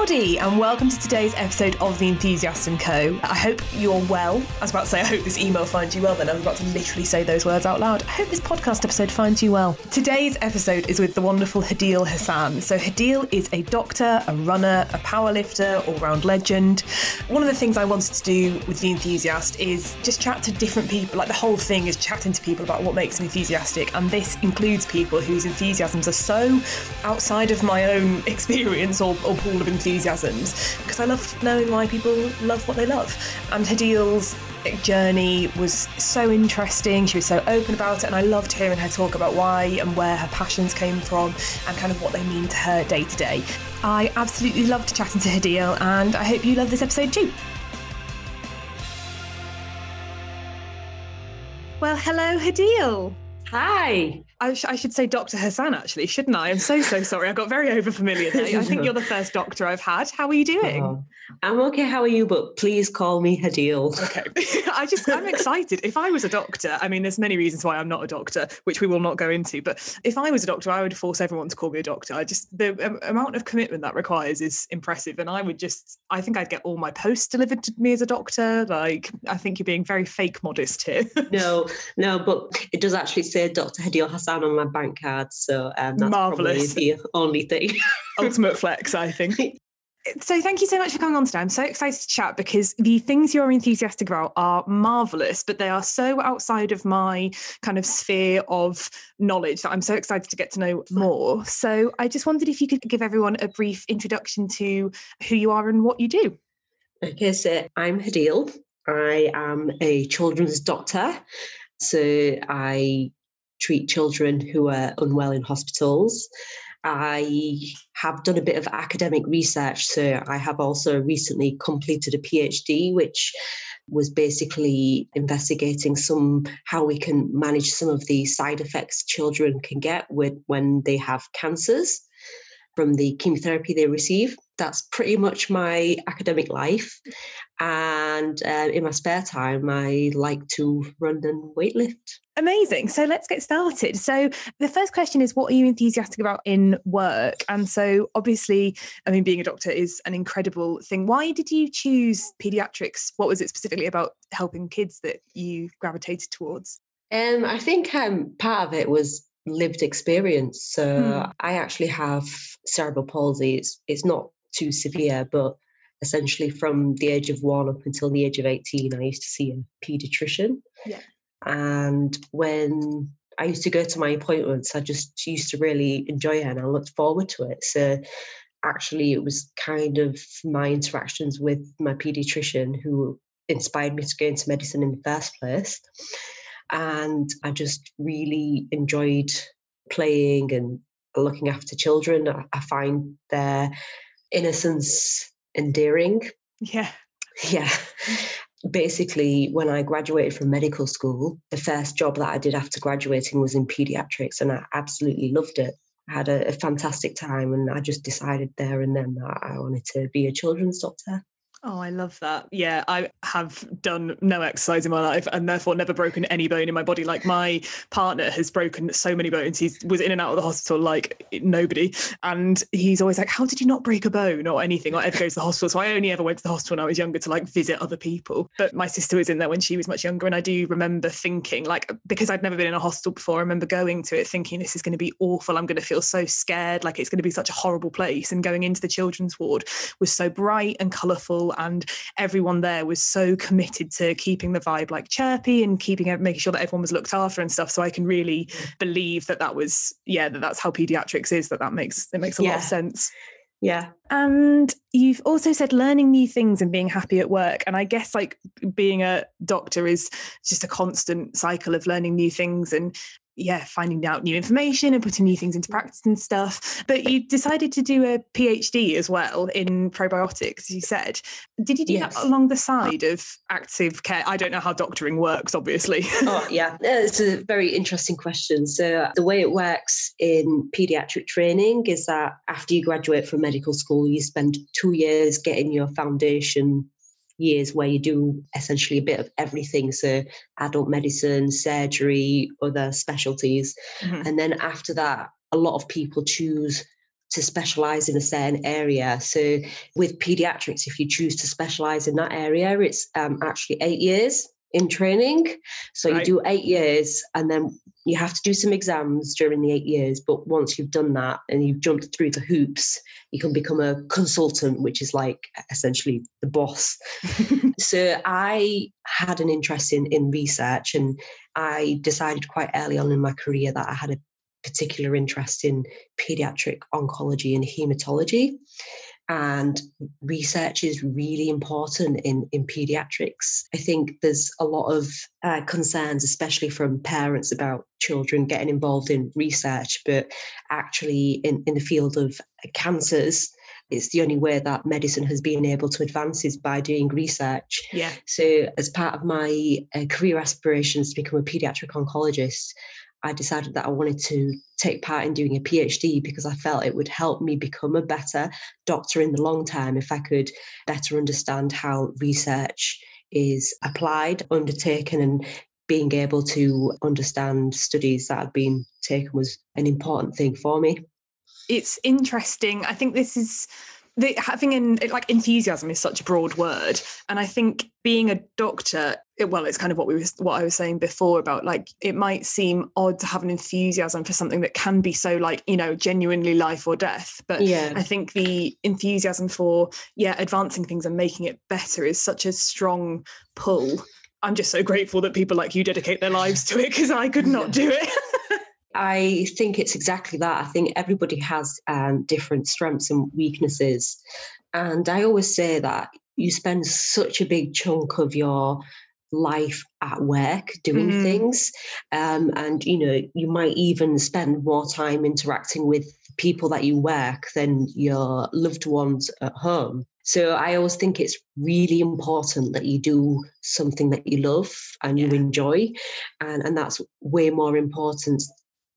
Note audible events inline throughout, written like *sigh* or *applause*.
Howdy, and welcome to today's episode of The Enthusiast & Co. I hope you're well. I was about to say, I hope this email finds you well, then I was about to literally say those words out loud. I hope this podcast episode finds you well. Today's episode is with the wonderful Hadeel Hassan. So, Hadeel is a doctor, a runner, a powerlifter, all round legend. One of the things I wanted to do with The Enthusiast is just chat to different people. Like, the whole thing is chatting to people about what makes them enthusiastic, and this includes people whose enthusiasms are so outside of my own *laughs* experience or, or pool of enthusiasms because I love knowing why people love what they love. And Hadeel's journey was so interesting. She was so open about it, and I loved hearing her talk about why and where her passions came from and kind of what they mean to her day to day. I absolutely loved chatting to Hadeel, and I hope you love this episode too. Well, hello, Hadeel. Hi. I, sh- I, should say Dr. Hassan, actually, shouldn't I? I'm so, so sorry. I got very overfamiliar there. I think you're the *laughs* first doctor I've had. How are you doing? Oh, I'm okay. How are you? But please call me Hadeel. Okay. *laughs* I just, I'm excited. If I was a doctor, I mean, there's many reasons why I'm not a doctor, which we will not go into. But if I was a doctor, I would force everyone to call me a doctor. I just, the um, amount of commitment that requires is impressive. And I would just, I think I'd get all my posts delivered to me as a doctor. Like, I think you're being very fake modest here. no, *laughs* no, but it does actually say Dr. Hadeel Hassan on my bank card. So um, that's Marvelous. probably the only thing. *laughs* Ultimate flex, I think. So thank you so much for coming on today. I'm so excited to chat because the things you're enthusiastic about are marvelous, but they are so outside of my kind of sphere of knowledge that I'm so excited to get to know more. So I just wondered if you could give everyone a brief introduction to who you are and what you do. Okay, so I'm Hadeel. I am a children's doctor. So I treat children who are unwell in hospitals. I have done a bit of academic research, so I have also recently completed a PhD, which was basically investigating some how we can manage some of the side effects children can get with when they have cancers from the chemotherapy they receive. That's pretty much my academic life. And uh, in my spare time, I like to run and weightlift. Amazing. So let's get started. So the first question is what are you enthusiastic about in work? And so obviously, I mean, being a doctor is an incredible thing. Why did you choose pediatrics? What was it specifically about helping kids that you gravitated towards? Um, I think um, part of it was lived experience. So hmm. I actually have cerebral palsy. It's, it's not too severe, but essentially from the age of one up until the age of 18, I used to see a pediatrician. Yeah. And when I used to go to my appointments, I just used to really enjoy it and I looked forward to it. So actually, it was kind of my interactions with my pediatrician who inspired me to go into medicine in the first place. And I just really enjoyed playing and looking after children. I find their innocence endearing. Yeah. Yeah basically, when I graduated from medical school, the first job that I did after graduating was in pediatrics, and I absolutely loved it. I had a, a fantastic time, and I just decided there and then that I wanted to be a children's doctor. Oh, I love that. Yeah, I have done no exercise in my life and therefore never broken any bone in my body. Like my partner has broken so many bones. He was in and out of the hospital like nobody. And he's always like, How did you not break a bone or anything or ever go to the hospital? So I only ever went to the hospital when I was younger to like visit other people. But my sister was in there when she was much younger. And I do remember thinking, like, because I'd never been in a hospital before, I remember going to it thinking, This is going to be awful. I'm going to feel so scared. Like it's going to be such a horrible place. And going into the children's ward was so bright and colourful and everyone there was so committed to keeping the vibe like chirpy and keeping making sure that everyone was looked after and stuff so i can really mm. believe that that was yeah that that's how pediatrics is that that makes it makes a yeah. lot of sense yeah. And you've also said learning new things and being happy at work. And I guess like being a doctor is just a constant cycle of learning new things and yeah, finding out new information and putting new things into mm. practice and stuff. But you decided to do a PhD as well in probiotics, as you said. Did you do yes. that along the side of active care? I don't know how doctoring works, obviously. oh, *laughs* yeah. It's a very interesting question. So, the way it works in pediatric training is that after you graduate from medical school, you spend two years getting your foundation years where you do essentially a bit of everything so adult medicine surgery other specialties mm-hmm. and then after that a lot of people choose to specialize in a certain area. So with pediatrics, if you choose to specialize in that area, it's um, actually eight years in training. So right. you do eight years and then you have to do some exams during the eight years. But once you've done that and you've jumped through the hoops, you can become a consultant, which is like essentially the boss. *laughs* so I had an interest in, in research and I decided quite early on in my career that I had a particular interest in pediatric oncology and hematology and research is really important in, in pediatrics. I think there's a lot of uh, concerns, especially from parents, about children getting involved in research, but actually, in, in the field of cancers, it's the only way that medicine has been able to advance is by doing research. Yeah. So, as part of my uh, career aspirations to become a pediatric oncologist, I decided that I wanted to take part in doing a PhD because I felt it would help me become a better doctor in the long term if I could better understand how research is applied, undertaken, and being able to understand studies that had been taken was an important thing for me. It's interesting. I think this is the, having an like enthusiasm is such a broad word and i think being a doctor it, well it's kind of what we was what i was saying before about like it might seem odd to have an enthusiasm for something that can be so like you know genuinely life or death but yeah i think the enthusiasm for yeah advancing things and making it better is such a strong pull i'm just so grateful that people like you dedicate their lives to it because i could not do it *laughs* I think it's exactly that. I think everybody has um, different strengths and weaknesses. And I always say that you spend such a big chunk of your life at work doing mm. things um, and you know you might even spend more time interacting with people that you work than your loved ones at home so i always think it's really important that you do something that you love and yeah. you enjoy and, and that's way more important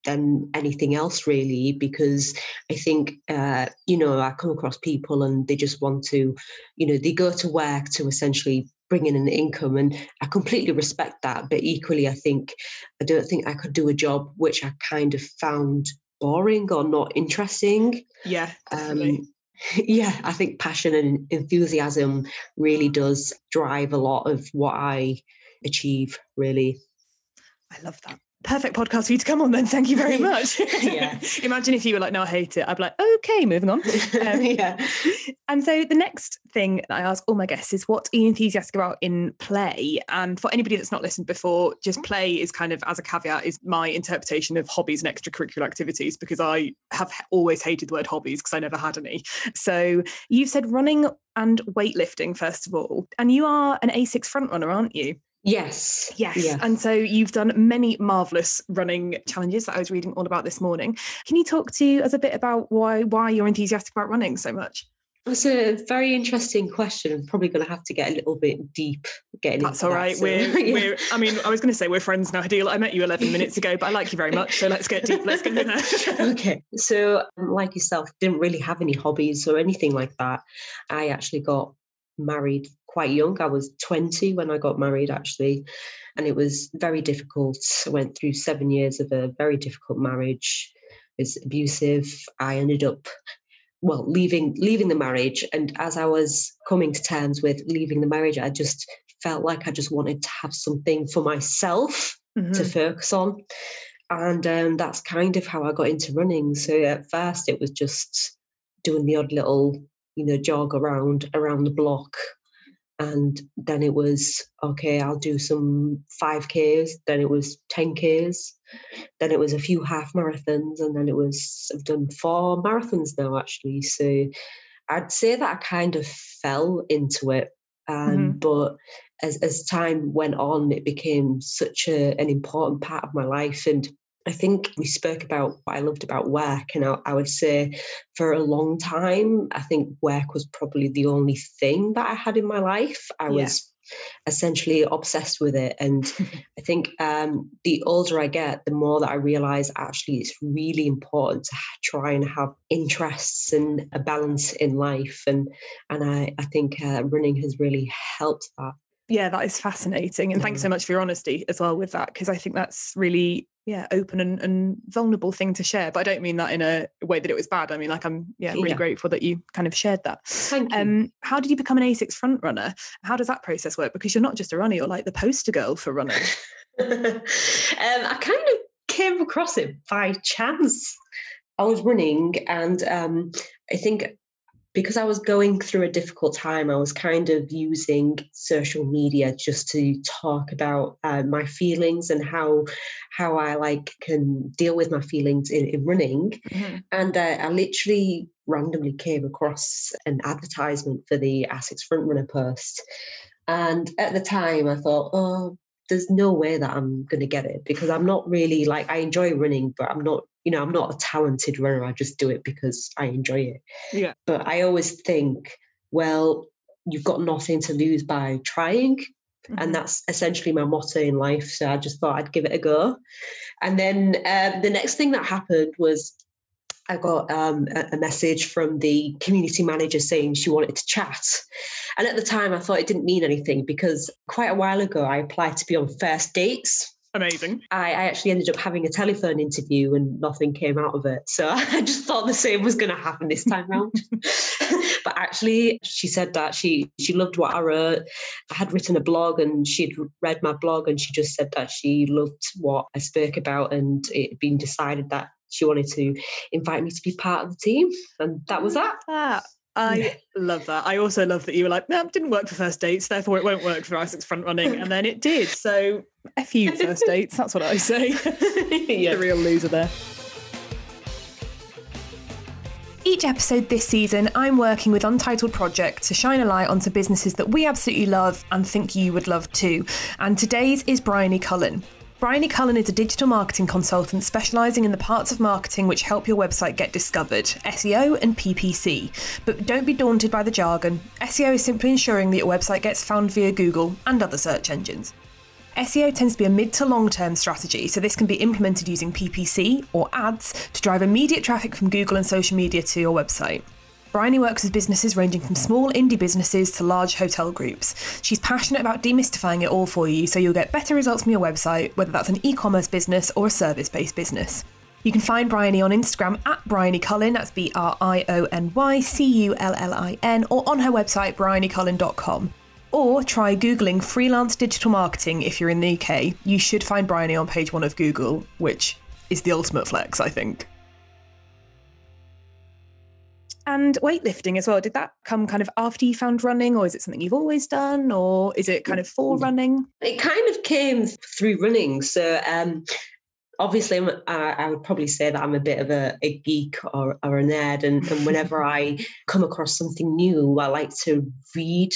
than anything else really because i think uh, you know i come across people and they just want to you know they go to work to essentially bring in an income and i completely respect that. But equally i think i don't think i could do a job which i kind of found boring or not interesting. Yeah um, *laughs* yeah i think passion and enthusiasm really does drive a lot of what i achieve really. I love that perfect podcast for you to come on then. Thank you very *laughs* much. *laughs* Yeah. Imagine if you were like no i hate it. I'd be like okay moving on. *laughs* Um, yeah. and so the next thing that i ask all my guests is what are you enthusiastic about in play? And for anybody that's not listened before just play is kind of as a caveat is my interpretation of hobbies and extracurricular activities because i have always hated the word hobbies because i never had any. So you said running and weightlifting first of all. And you are an ASICS front runner aren't you Yes. Yes. And so you've done many marvelous running challenges that I was reading all about this morning. Can you talk to us a bit about why why you're enthusiastic about running so much? That's a very interesting question. I'm probably going to have to get a little bit deep getting That's all right. That, so, we're, *laughs* yeah. we're, I mean, I was going to say we're friends now, Hadeel. I met you 11 minutes ago, but I like you very much. So let's get deep. Let's get in there. *laughs* okay. So, um, like yourself, didn't really have any hobbies or anything like that. I actually got married quite young. I was 20 when I got married, actually. And it was very difficult. I went through seven years of a very difficult marriage. It was abusive. I ended up well leaving leaving the marriage and as i was coming to terms with leaving the marriage i just felt like i just wanted to have something for myself mm-hmm. to focus on and um, that's kind of how i got into running so at first it was just doing the odd little you know jog around around the block and then it was okay i'll do some 5ks then it was 10ks then it was a few half marathons and then it was i've done four marathons now actually so i'd say that i kind of fell into it um, mm-hmm. but as, as time went on it became such a, an important part of my life and I think we spoke about what I loved about work, and I, I, would say for a long time, I think work was probably the only thing that I had in my life. I yeah. was essentially obsessed with it. And *laughs* I think um, the older I get, the more that I realize actually it's really important to try and have interests and a balance in life. And and I, I think uh, running has really helped that yeah that is fascinating and thanks so much for your honesty as well with that because i think that's really yeah open and, and vulnerable thing to share but i don't mean that in a way that it was bad i mean like i'm yeah really Yeah. grateful that you kind of shared that Thank you. um how did you become an asics front runner how does that process work because you're not just a runner you're like the poster girl for running *laughs* um, I kind of came across it by chance. I was running, and um, I think because I was going through a difficult time, I was kind of using social media just to talk about uh, my feelings and how how I like can deal with my feelings in, in running. And uh, I literally randomly came across an advertisement for the Asics Frontrunner post. And at the time, I thought, oh, there's no way that I'm going to get it because I'm not really like, I enjoy running, but I'm not, you know, I'm not a talented runner. I just do it because I enjoy it. Yeah. But I always think, well, you've got nothing to lose by trying Mhm. and that's essentially my motto in life. So I just thought I'd give it a go. And then um, the next thing that happened was I got um, a message from the community manager saying she wanted to chat. And at the time, I thought it didn't mean anything because quite a while ago, I applied to be on first dates. Amazing I, I actually ended up having a telephone interview and nothing came out of it. So *laughs* I just thought the same was going to happen this time round. *laughs* but actually, she said that she she loved what I wrote. I had written a blog and she'd read my blog and she just said that she loved what I spoke about and it had been decided that she wanted to invite me to be part of the team. And that was that. Ah, I Yeah. love that. I also love that you were like, no, it didn't work for first dates, therefore it won't work for ASICS front running. And then it did. So F you first *laughs* dates. That's what I say. *laughs* yeah. the real loser there. Each episode this season, I'm working with Untitled Project to shine a light onto businesses that we absolutely love and think you would love too. And today's is Bryony Cullen. Bryony Cullen is a digital marketing consultant specialising in the parts of marketing which help your website get discovered SEO and PPC. But don't be daunted by the jargon. SEO is simply ensuring that your website gets found via Google and other search engines. SEO tends to be a mid to long term strategy, so this can be implemented using PPC or ads to drive immediate traffic from Google and social media to your website. Bryony works with businesses ranging from small indie businesses to large hotel groups. She's passionate about demystifying it all for you so you'll get better results from your website, whether that's an e commerce business or a service based business. You can find Bryony on Instagram at Bryony Cullen, that's B R I O N Y C U L L I N, or on her website, bryonycullen.com. Or try Googling freelance digital marketing if you're in the UK. You should find Bryony on page one of Google, which is the ultimate flex, I think. And weightlifting as well. Did that come kind of after you found running, or is it something you've always done, or is it kind of for running? It kind of came through running. So um, obviously, I'm, I, I would probably say that I'm a bit of a, a geek or, or a nerd, and, and whenever I come across something new, I like to read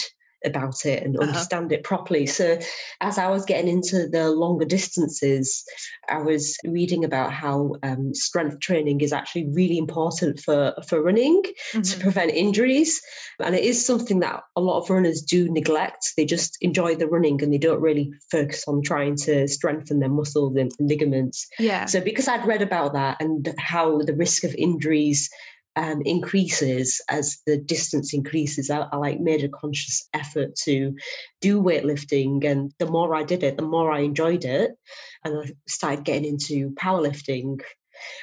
about it and Uh-huh. understand it properly. So as I was getting into the longer distances, I was reading about how um, strength training is actually really important for for running to Mhm. prevent injuries. And it is something that a lot of runners do neglect. They just enjoy the running and they don't really focus on trying to strengthen their muscles and ligaments. Yeah. So, because I'd read about that and how the risk of injuries um, increases as the distance increases, I, I like made a conscious effort to do weightlifting. And the more I did it, the more I enjoyed it. And I started getting into powerlifting.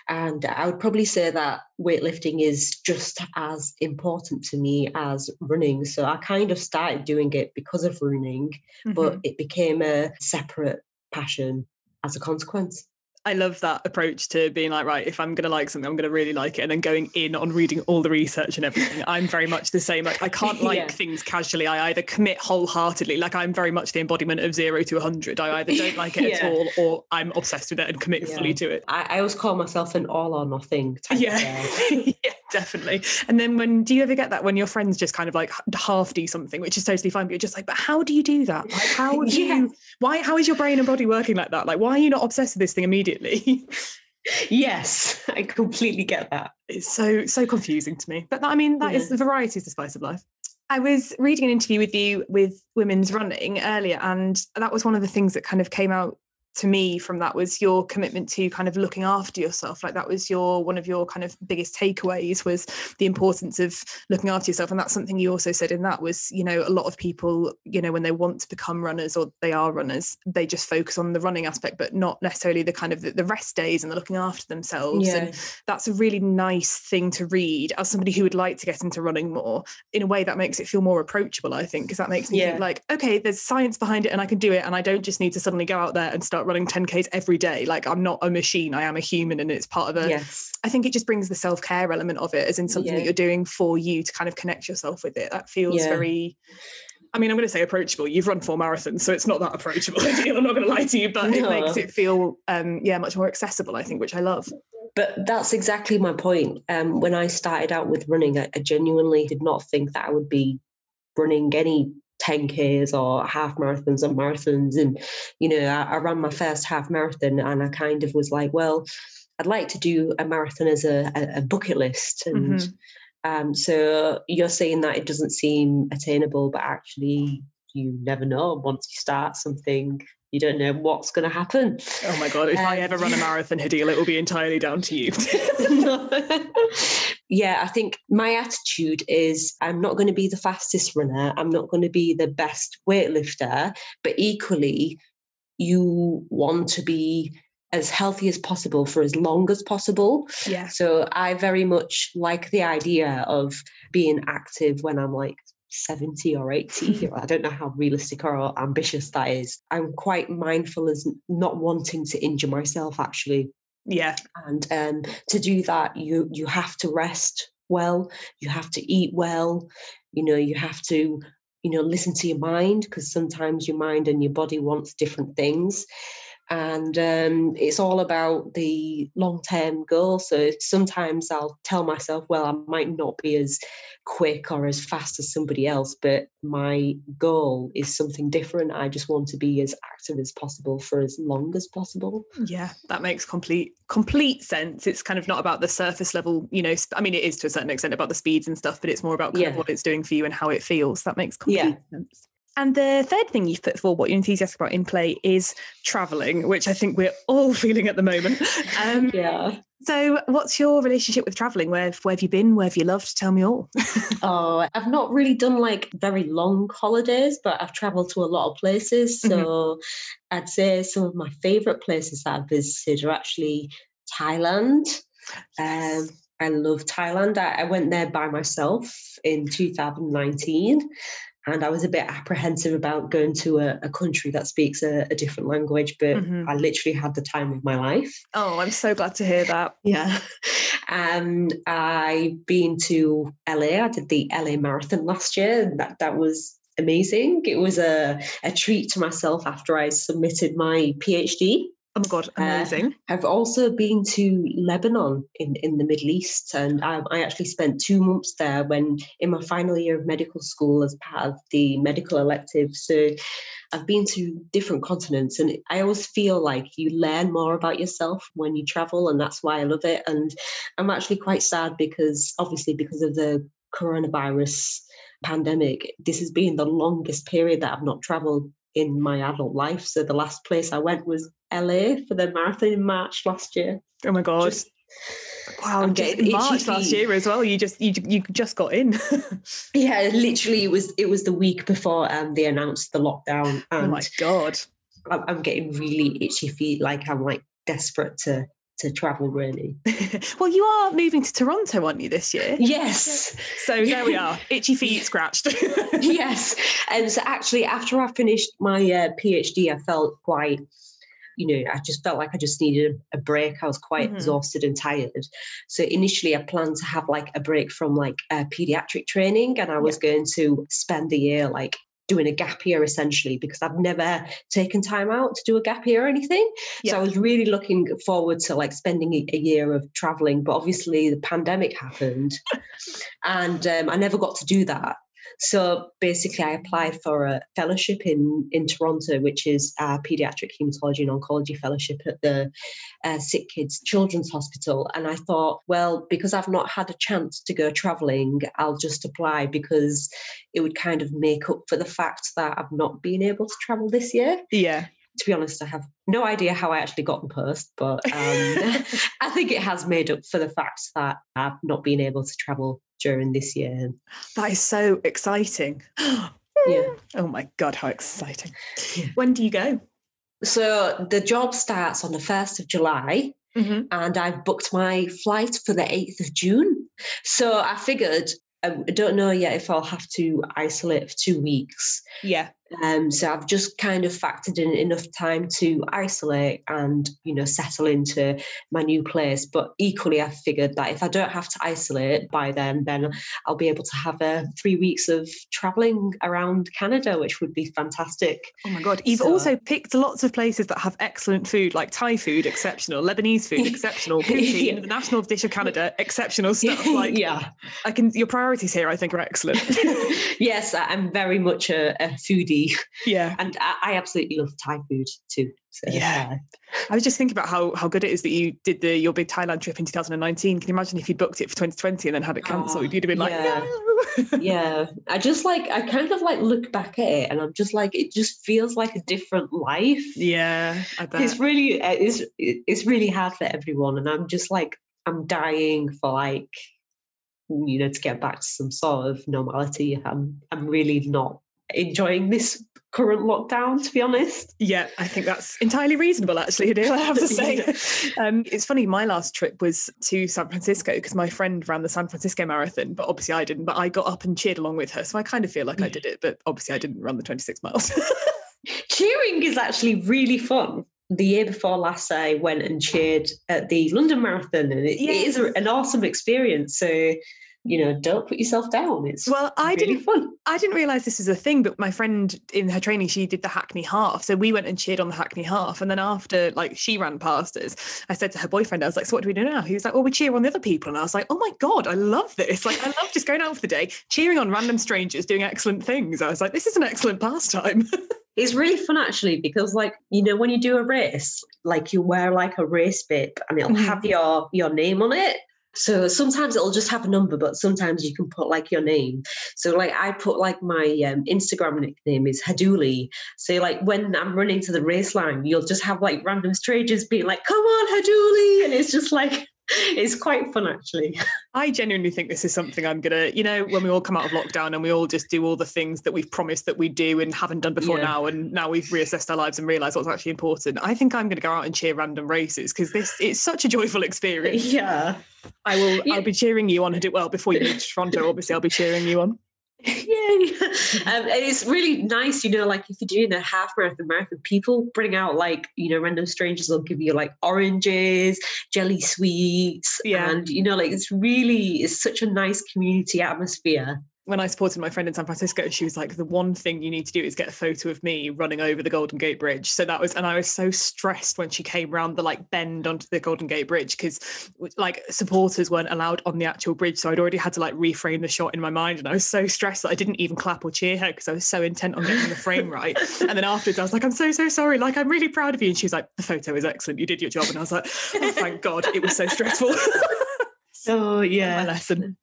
And I would probably say that weightlifting is just as important to me as running. So I kind of started doing it because of running, but Mhm. it became a separate passion as a consequence. I love that approach to being like, right, if I'm going to like something, I'm going to really like it. And then going in on reading all the research and everything. I'm very much the same. Like, I can't *laughs* like Yeah. things casually. I either commit wholeheartedly, like, I'm very much the embodiment of zero to 100. I either don't like it at all or I'm obsessed with it and commit fully to it. I, I always call myself an all or nothing type Yeah. of girl. *laughs* yeah, definitely. And then when do you ever get that when your friends just kind of like half do something, which is totally fine, but you're just like, but how do you do that? Like, how *laughs* do Yeah. you, why, how is your brain and body working like that? Like, why are you not obsessed with this thing immediately? yes, I completely get that. it's so so confusing to me. But that, I mean, that is Yeah. the variety is the spice of life. I was reading an interview with you with women's running earlier, and that was one of the things that kind of came out to me from that was your commitment to kind of looking after yourself like that was your one of your kind of biggest takeaways was the importance of looking after yourself and that's something you also said in that was you know a lot of people you know when they want to become runners or they are runners they just focus on the running aspect but not necessarily the kind of the, the rest days and the looking after themselves yeah. and that's a really nice thing to read as somebody who would like to get into running more in a way that makes it feel more approachable i think because that makes me yeah. think like okay there's science behind it and i can do it and i don't just need to suddenly go out there and start running 10Ks every day. Like I'm not a machine, I am a human and it's part of a. Yes. I think it just brings the self care element of it as in something yeah. that you're doing for you to kind of connect yourself with it. That feels yeah. very. I mean, I'm going to say approachable. You've run four marathons, so it's not that approachable. *laughs* I'm not going to lie to you, but no. it makes it feel, um, yeah, much more accessible. I think, which I love. But that's exactly my point. Um, when I started out with running, I, I genuinely did not think that I would be running any 10Ks or half marathons and marathons. And, you know, I, I, ran my first half marathon and I kind of was like, well, I'd like to do a marathon as a, a bucket list. And mm-hmm. um, so you're saying that it doesn't seem attainable, but actually, you never know once you start something you don't know what's going to happen. Oh my god! If um, I ever run a marathon, Hadeel, it will be entirely down to you. *laughs* yeah, I think my attitude is I'm not going to be the fastest runner. I'm not going to be the best weightlifter, but equally, you want to be as healthy as possible for as long as possible. Yeah. So I very much like the idea of being active when I'm like 70 or 80. *laughs* I don't know how realistic or ambitious that is. I'm quite mindful as not wanting to injure myself actually. Yeah. And um, to do that, you you have to rest well, you have to eat well, you know, you have to, you know, listen to your mind because sometimes your mind and your body wants different things and um, it's all about the long term goal. So sometimes I'll tell myself, well, I might not be as quick or as fast as somebody else, but my goal is something different. I just want to be as active as possible for as long as possible. Yeah, that makes complete complete sense. It's kind of not about the surface level, you know. I mean, it is to a certain extent about the speeds and stuff, but it's more about yeah. what it's doing for you and how it feels. That makes complete yeah. sense. And the third thing you've put forward, what you're enthusiastic about in play, is traveling, which I think we're all *laughs* feeling at the moment. Um, yeah. So, what's your relationship with traveling? Where, where have you been? Where have you loved? Tell me all. *laughs* oh, I've not really done like very long holidays, but I've traveled to a lot of places. So, mm-hmm. I'd say some of my favorite places that I've visited are actually Thailand. Yes. Um, I love Thailand. I, I, went there by myself in 2019 and I was a bit apprehensive about going to a, a country that speaks a, a different language, but mm-hmm. I literally had the time of my life. Oh, I'm so glad to hear that. Yeah. *laughs* And I've been to LA. I did the LA Marathon last year. That that was amazing. It was a, a treat to myself after I submitted my PhD. Oh my god, uh, amazing! Uh, I've also been to Lebanon in, in the Middle East, and I, I, actually spent two months there when in my final year of medical school as part of the medical elective. So I've been to different continents, and I always feel like you learn more about yourself when you travel, and that's why I love it. And I'm actually quite sad because obviously because of the coronavirus pandemic, this has been the longest period that I've not traveled in my adult life. So the last place I went was LA for the marathon in March last year. Oh my god. Just, wow, I'm getting March last year as well. You just you you just got in. *laughs* yeah, literally it was it was the week before um they announced the lockdown. oh my god. I'm, I'm getting really itchy feet, like I'm like desperate to to travel really. *laughs* well, you are moving to Toronto, aren't you, this year? Yes. So there we are, itchy *laughs* feet scratched. *laughs* yes. And so actually, after I finished my uh, PhD, I felt quite, you know, I just felt like I just needed a break. I was quite mm-hmm. exhausted and tired. So initially, I planned to have like a break from like uh, pediatric training, and I was yeah. going to spend the year like doing a gap year essentially because I've never taken time out to do a gap year or anything. Yeah. So I was really looking forward to like spending a, a year of traveling, but obviously the pandemic happened *laughs* and um, I never got to do that. So basically, I applied for a fellowship in, in Toronto, which is a pediatric hematology and oncology fellowship at the uh, Sick Kids Children's Hospital. And I thought, well, because I've not had a chance to go traveling, I'll just apply because it would kind of make up for the fact that I've not been able to travel this year. Yeah. To be honest, I have no idea how I actually got the post, but um, *laughs* *laughs* I think it has made up for the fact that I've not been able to travel during this year. That is so exciting. *gasps* Yeah. Oh my God, how exciting. When do you go? So the job starts on the 1st of July. Mm-hmm. and I've booked my flight for the 8th of June. So I figured I don't know yet if I'll have to isolate for two weeks. Yeah. Um, so I've just kind of factored in enough time to isolate and you know settle into my new place. But equally, I figured that if I don't have to isolate by then, then I'll be able to have uh, three weeks of traveling around Canada, which would be fantastic. Oh my god! You've So- also picked lots of places that have excellent food, like Thai food, exceptional, Lebanese food, exceptional, *laughs* poutine, Yeah. the national dish of Canada, exceptional *laughs* stuff. Like, yeah, I can. Your priorities here, I think, are excellent. *laughs* yes, I'm very much a, a foodie, yeah. *laughs* and I, I absolutely love Thai food too. So, Yeah. uh, I was just thinking about how how good it is that you did the your big Thailand trip in 2019. Can you imagine if you'd booked it for 2020 and then had it cancelled? You'd have been like, yeah. no. yeah i just like i kind of like look back at it and i'm just like it just feels like a different life yeah, it's really uh, it's it's really hard for everyone and i'm just like i'm dying for like you know to get back to some sort of normality i'm i'm really not enjoying this current lockdown to be honest Yeah, I think that's entirely reasonable, actually, I have to say. *laughs* um, it's funny, my last trip was to San Francisco because my friend ran the San Francisco Marathon, but obviously I didn't. But I got up and cheered along with her. So I kind of feel like I did it, but obviously I didn't run the 26 miles. *laughs* cheering is actually really fun the year before last i went and cheered at the london marathon and it, it is an awesome experience so you know don't put yourself down it's well, I really didn't. fun I didn't realize this was a thing, but my friend in her training, she did the Hackney half. So we went and cheered on the Hackney half. And then after like she ran past us, I said to her boyfriend, I was like, So what do we do now? He was like, Well, we cheer on the other people. And I was like, Oh my God, I love this. Like, I love just going out for the day, cheering on random strangers doing excellent things. I was like, This is an excellent pastime. *laughs* It's really fun actually because like you know when you do a race, like you wear like a race bib and it'll Mhm. have your your name on it. So sometimes it'll just have a number, but sometimes you can put like your name. So like I put like my um, Instagram nickname is Hadooli. So like when I'm running to the race line, you'll just have like random strangers being like, "Come on, Hadooli," and it's just like it's quite fun actually. I genuinely think this is something I'm gonna, you know, when we all come out of lockdown and we all just do all the things that we've promised that we do and haven't done before Yeah. now, and now we've reassessed our lives and realised what's actually important. I think I'm gonna go out and cheer random races because this it's such a joyful experience. yeah. I will. Yeah. I'll be cheering you on. And do well, before you move to Toronto, obviously, I'll be cheering you on. Yay! *laughs* Um, and it's really nice, you know, like if you're doing a half marathon, marathon, people bring out like, you know, random strangers will give you like oranges, jelly sweets. Yeah. And, you know, like it's really, it's such a nice community atmosphere. When I supported my friend in San Francisco, she was like, "The one thing you need to do is get a photo of me running over the Golden Gate Bridge." So that was, and I was so stressed when she came round the like bend onto the Golden Gate Bridge because like supporters weren't allowed on the actual bridge, so I'd already had to like reframe the shot in my mind, and I was so stressed that I didn't even clap or cheer her because I was so intent on getting the frame right. *laughs* And then afterwards, I was like, "I'm so so sorry. Like I'm really proud of you," and she was like, "The photo is excellent. You did your job," and I was like, "Oh, thank God, it was so stressful." *laughs* Oh, my yeah. lesson.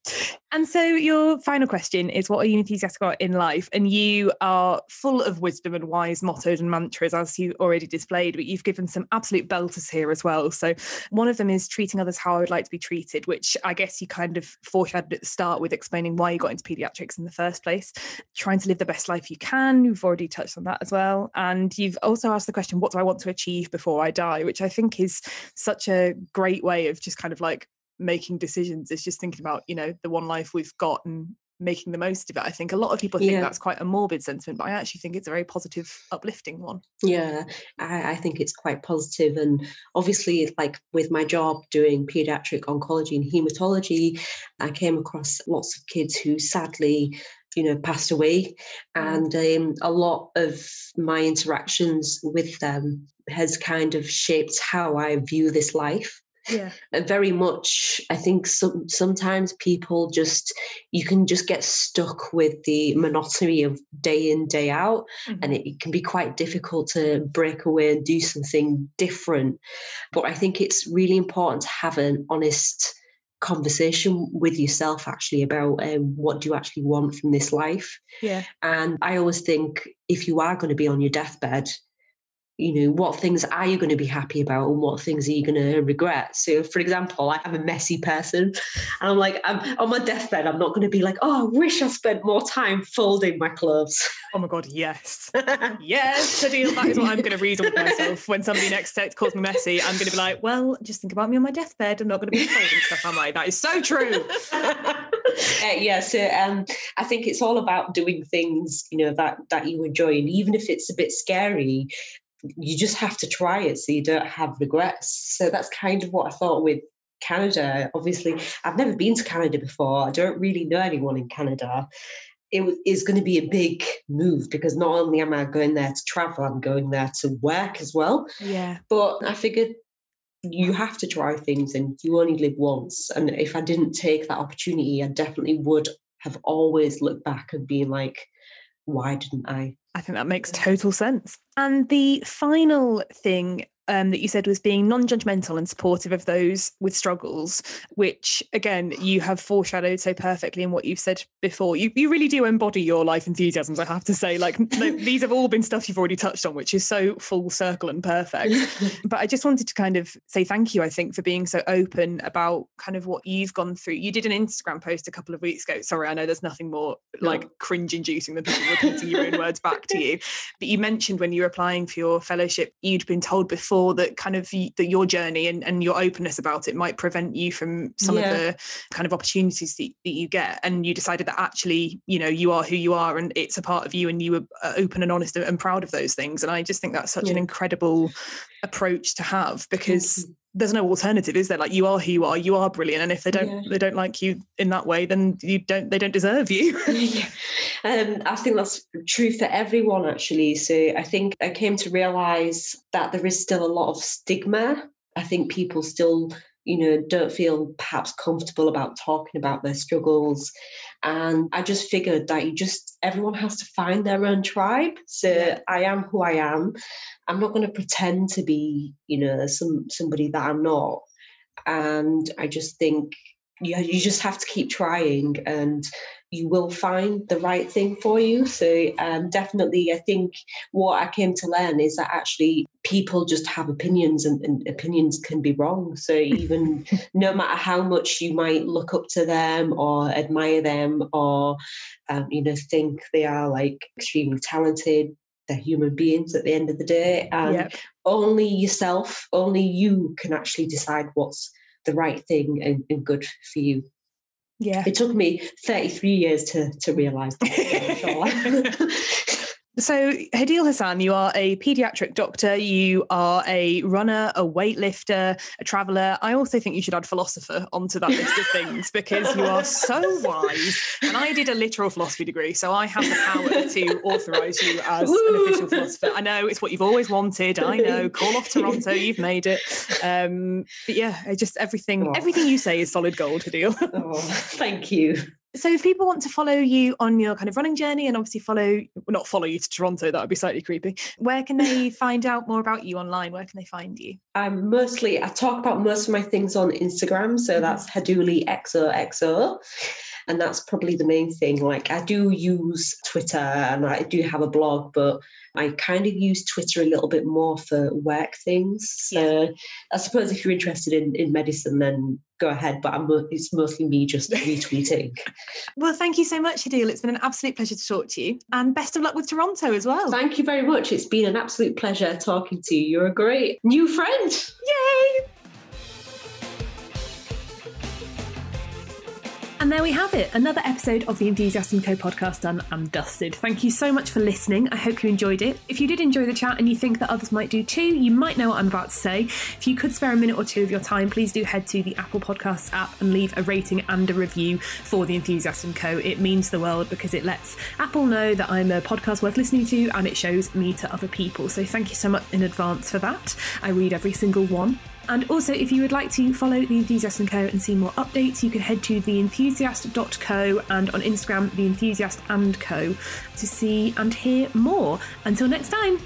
And so, your final question is What are you enthusiastic about in life? And you are full of wisdom and wise mottos and mantras, as you already displayed, but you've given some absolute belters here as well. So, one of them is treating others how I would like to be treated, which I guess you kind of foreshadowed at the start with explaining why you got into pediatrics in the first place. Trying to live the best life you can. You've already touched on that as well. And you've also asked the question, What do I want to achieve before I die? Which I think is such a great way of just kind of like making decisions is just thinking about you know the one life we've got and making the most of it i think a lot of people think Yeah. that's quite a morbid sentiment but i actually think it's a very positive uplifting one Yeah, I, I think it's quite positive. And obviously, like with my job doing pediatric oncology and hematology, I came across lots of kids who sadly, you know, passed away. And um, a lot of my interactions with them has kind of shaped how I view this life. Yeah. Uh, very much i think some sometimes people just you can just get stuck with the monotony of day in day out and it, it can be quite difficult to break away and do something different. But i think it's really important to have an honest conversation with yourself actually about um, what do you actually want from this life. Yeah. And i always think if you are going to be on your deathbed you know, what things are you going to be happy about and what things are you going to regret? So, for example, I'm a messy person and I'm like, I'm on my deathbed, I'm not going to be like, oh, I wish I spent more time folding my clothes. Oh my God, yes. *laughs* yes, that is what I'm going to reason with myself. When somebody next text calls me messy, I'm going to be like, well, just think about me on my deathbed. I'm not going to be folding stuff, am I? That is so true. *laughs* uh, yeah, so um, I think it's all about doing things, you know, that, that you enjoy. And even if it's a bit scary, you just have to try it so you don't have regrets. So that's kind of what I thought with Canada. Obviously, I've never been to Canada before. I don't really know anyone in Canada. It is going to be a big move because not only am I going there to travel, I'm going there to work as well. Yeah. But I figured you have to try things and you only live once. And if I didn't take that opportunity, I definitely would have always looked back and been like, why didn't I? I think that makes total sense. And the final thing um, that you said was being non-judgmental and supportive of those with struggles, which again you have foreshadowed so perfectly in what you've said before. You you really do embody your life enthusiasms. I have to say, like *laughs* these have all been stuff you've already touched on, which is so full circle and perfect. *laughs* but I just wanted to kind of say thank you. I think for being so open about kind of what you've gone through. You did an Instagram post a couple of weeks ago. Sorry, I know there's nothing more like cringe-inducing than people repeating your own words back to you. *laughs* But you mentioned when you were applying for your fellowship, you'd been told before that kind of that your journey and, and your openness about it might prevent you from some yeah. of the kind of opportunities that, that you get and you decided that actually you know you are who you are and it's a part of you and you were open and honest and proud of those things and i just think that's such yeah. an incredible approach to have because there's no alternative is there like you are who you are you are brilliant and if they don't yeah. they don't like you in that way then you don't they don't deserve you *laughs* *laughs* yeah. um, i think that's true for everyone actually so i think i came to realize that there is still a lot of stigma i think people still you know don't feel perhaps comfortable about talking about their struggles. And i just figured that you just everyone has to find their own tribe. So yeah. i am who i am. I'm not going to pretend to be you know some somebody that i'm not. And i just think you, you just have to keep trying and you will find the right thing for you. So, um, definitely, I think what I came to learn is that actually people just have opinions and, and opinions can be wrong. So, *laughs* even no matter how much you might look up to them or admire them or, um, you know, think they are like extremely talented, they're human beings at the end of the day. And yep. only yourself, only you can actually decide what's the right thing and, and good for you. Yeah. It took me 33 years to, to realize that. *laughs* *laughs* So, Hadeel Hassan, you are a pediatric doctor, you are a runner, a weightlifter, a traveller. I also think you should add philosopher onto that list of things *laughs* because you are so wise. And I did a literal philosophy degree, so I have the power to authorise you as an official philosopher. I know it's what you've always wanted. I know. *laughs* Call off Toronto, you've made it. Um, but yeah, just everything, oh. everything you say is solid gold, Hadeel. *laughs* oh, thank you. So if people want to follow you on your kind of running journey and obviously follow, well, not follow you to Toronto, that would be slightly creepy. Where can they *laughs* find out more about you online? Where can they find you? I'm mostly, I talk about most of my things on Instagram. So mm-hmm. that's Hadooli XOXO. And that's probably the main thing. Like I do use Twitter and I do have a blog, but I kind of use Twitter a little bit more for work things. So yeah. I suppose if you're interested in, in medicine, then go ahead. But I'm, it's mostly me just *laughs* retweeting. well, thank you so much, Hadeel. It's been an absolute pleasure to talk to you. And best of luck with Toronto as well. Thank you very much. It's been an absolute pleasure talking to you. You're a great new friend. Yay! And there we have it, another episode of the Enthusiast & Co podcast done and dusted. Thank you so much for listening. I hope you enjoyed it. If you did enjoy the chat and you think that others might do too, you might know what I'm about to say. If you could spare a minute or two of your time, please do head to the Apple Podcasts app and leave a rating and a review for the Enthusiast & Co. It means the world because it lets Apple know that I'm a podcast worth listening to and it shows me to other people. So thank you so much in advance for that. I read every single one. And also, if you would like to follow The Enthusiast & Co. and see more updates, you can head to theenthusiast.co and on Instagram, The Enthusiast & Co. to see and hear more. Until next time.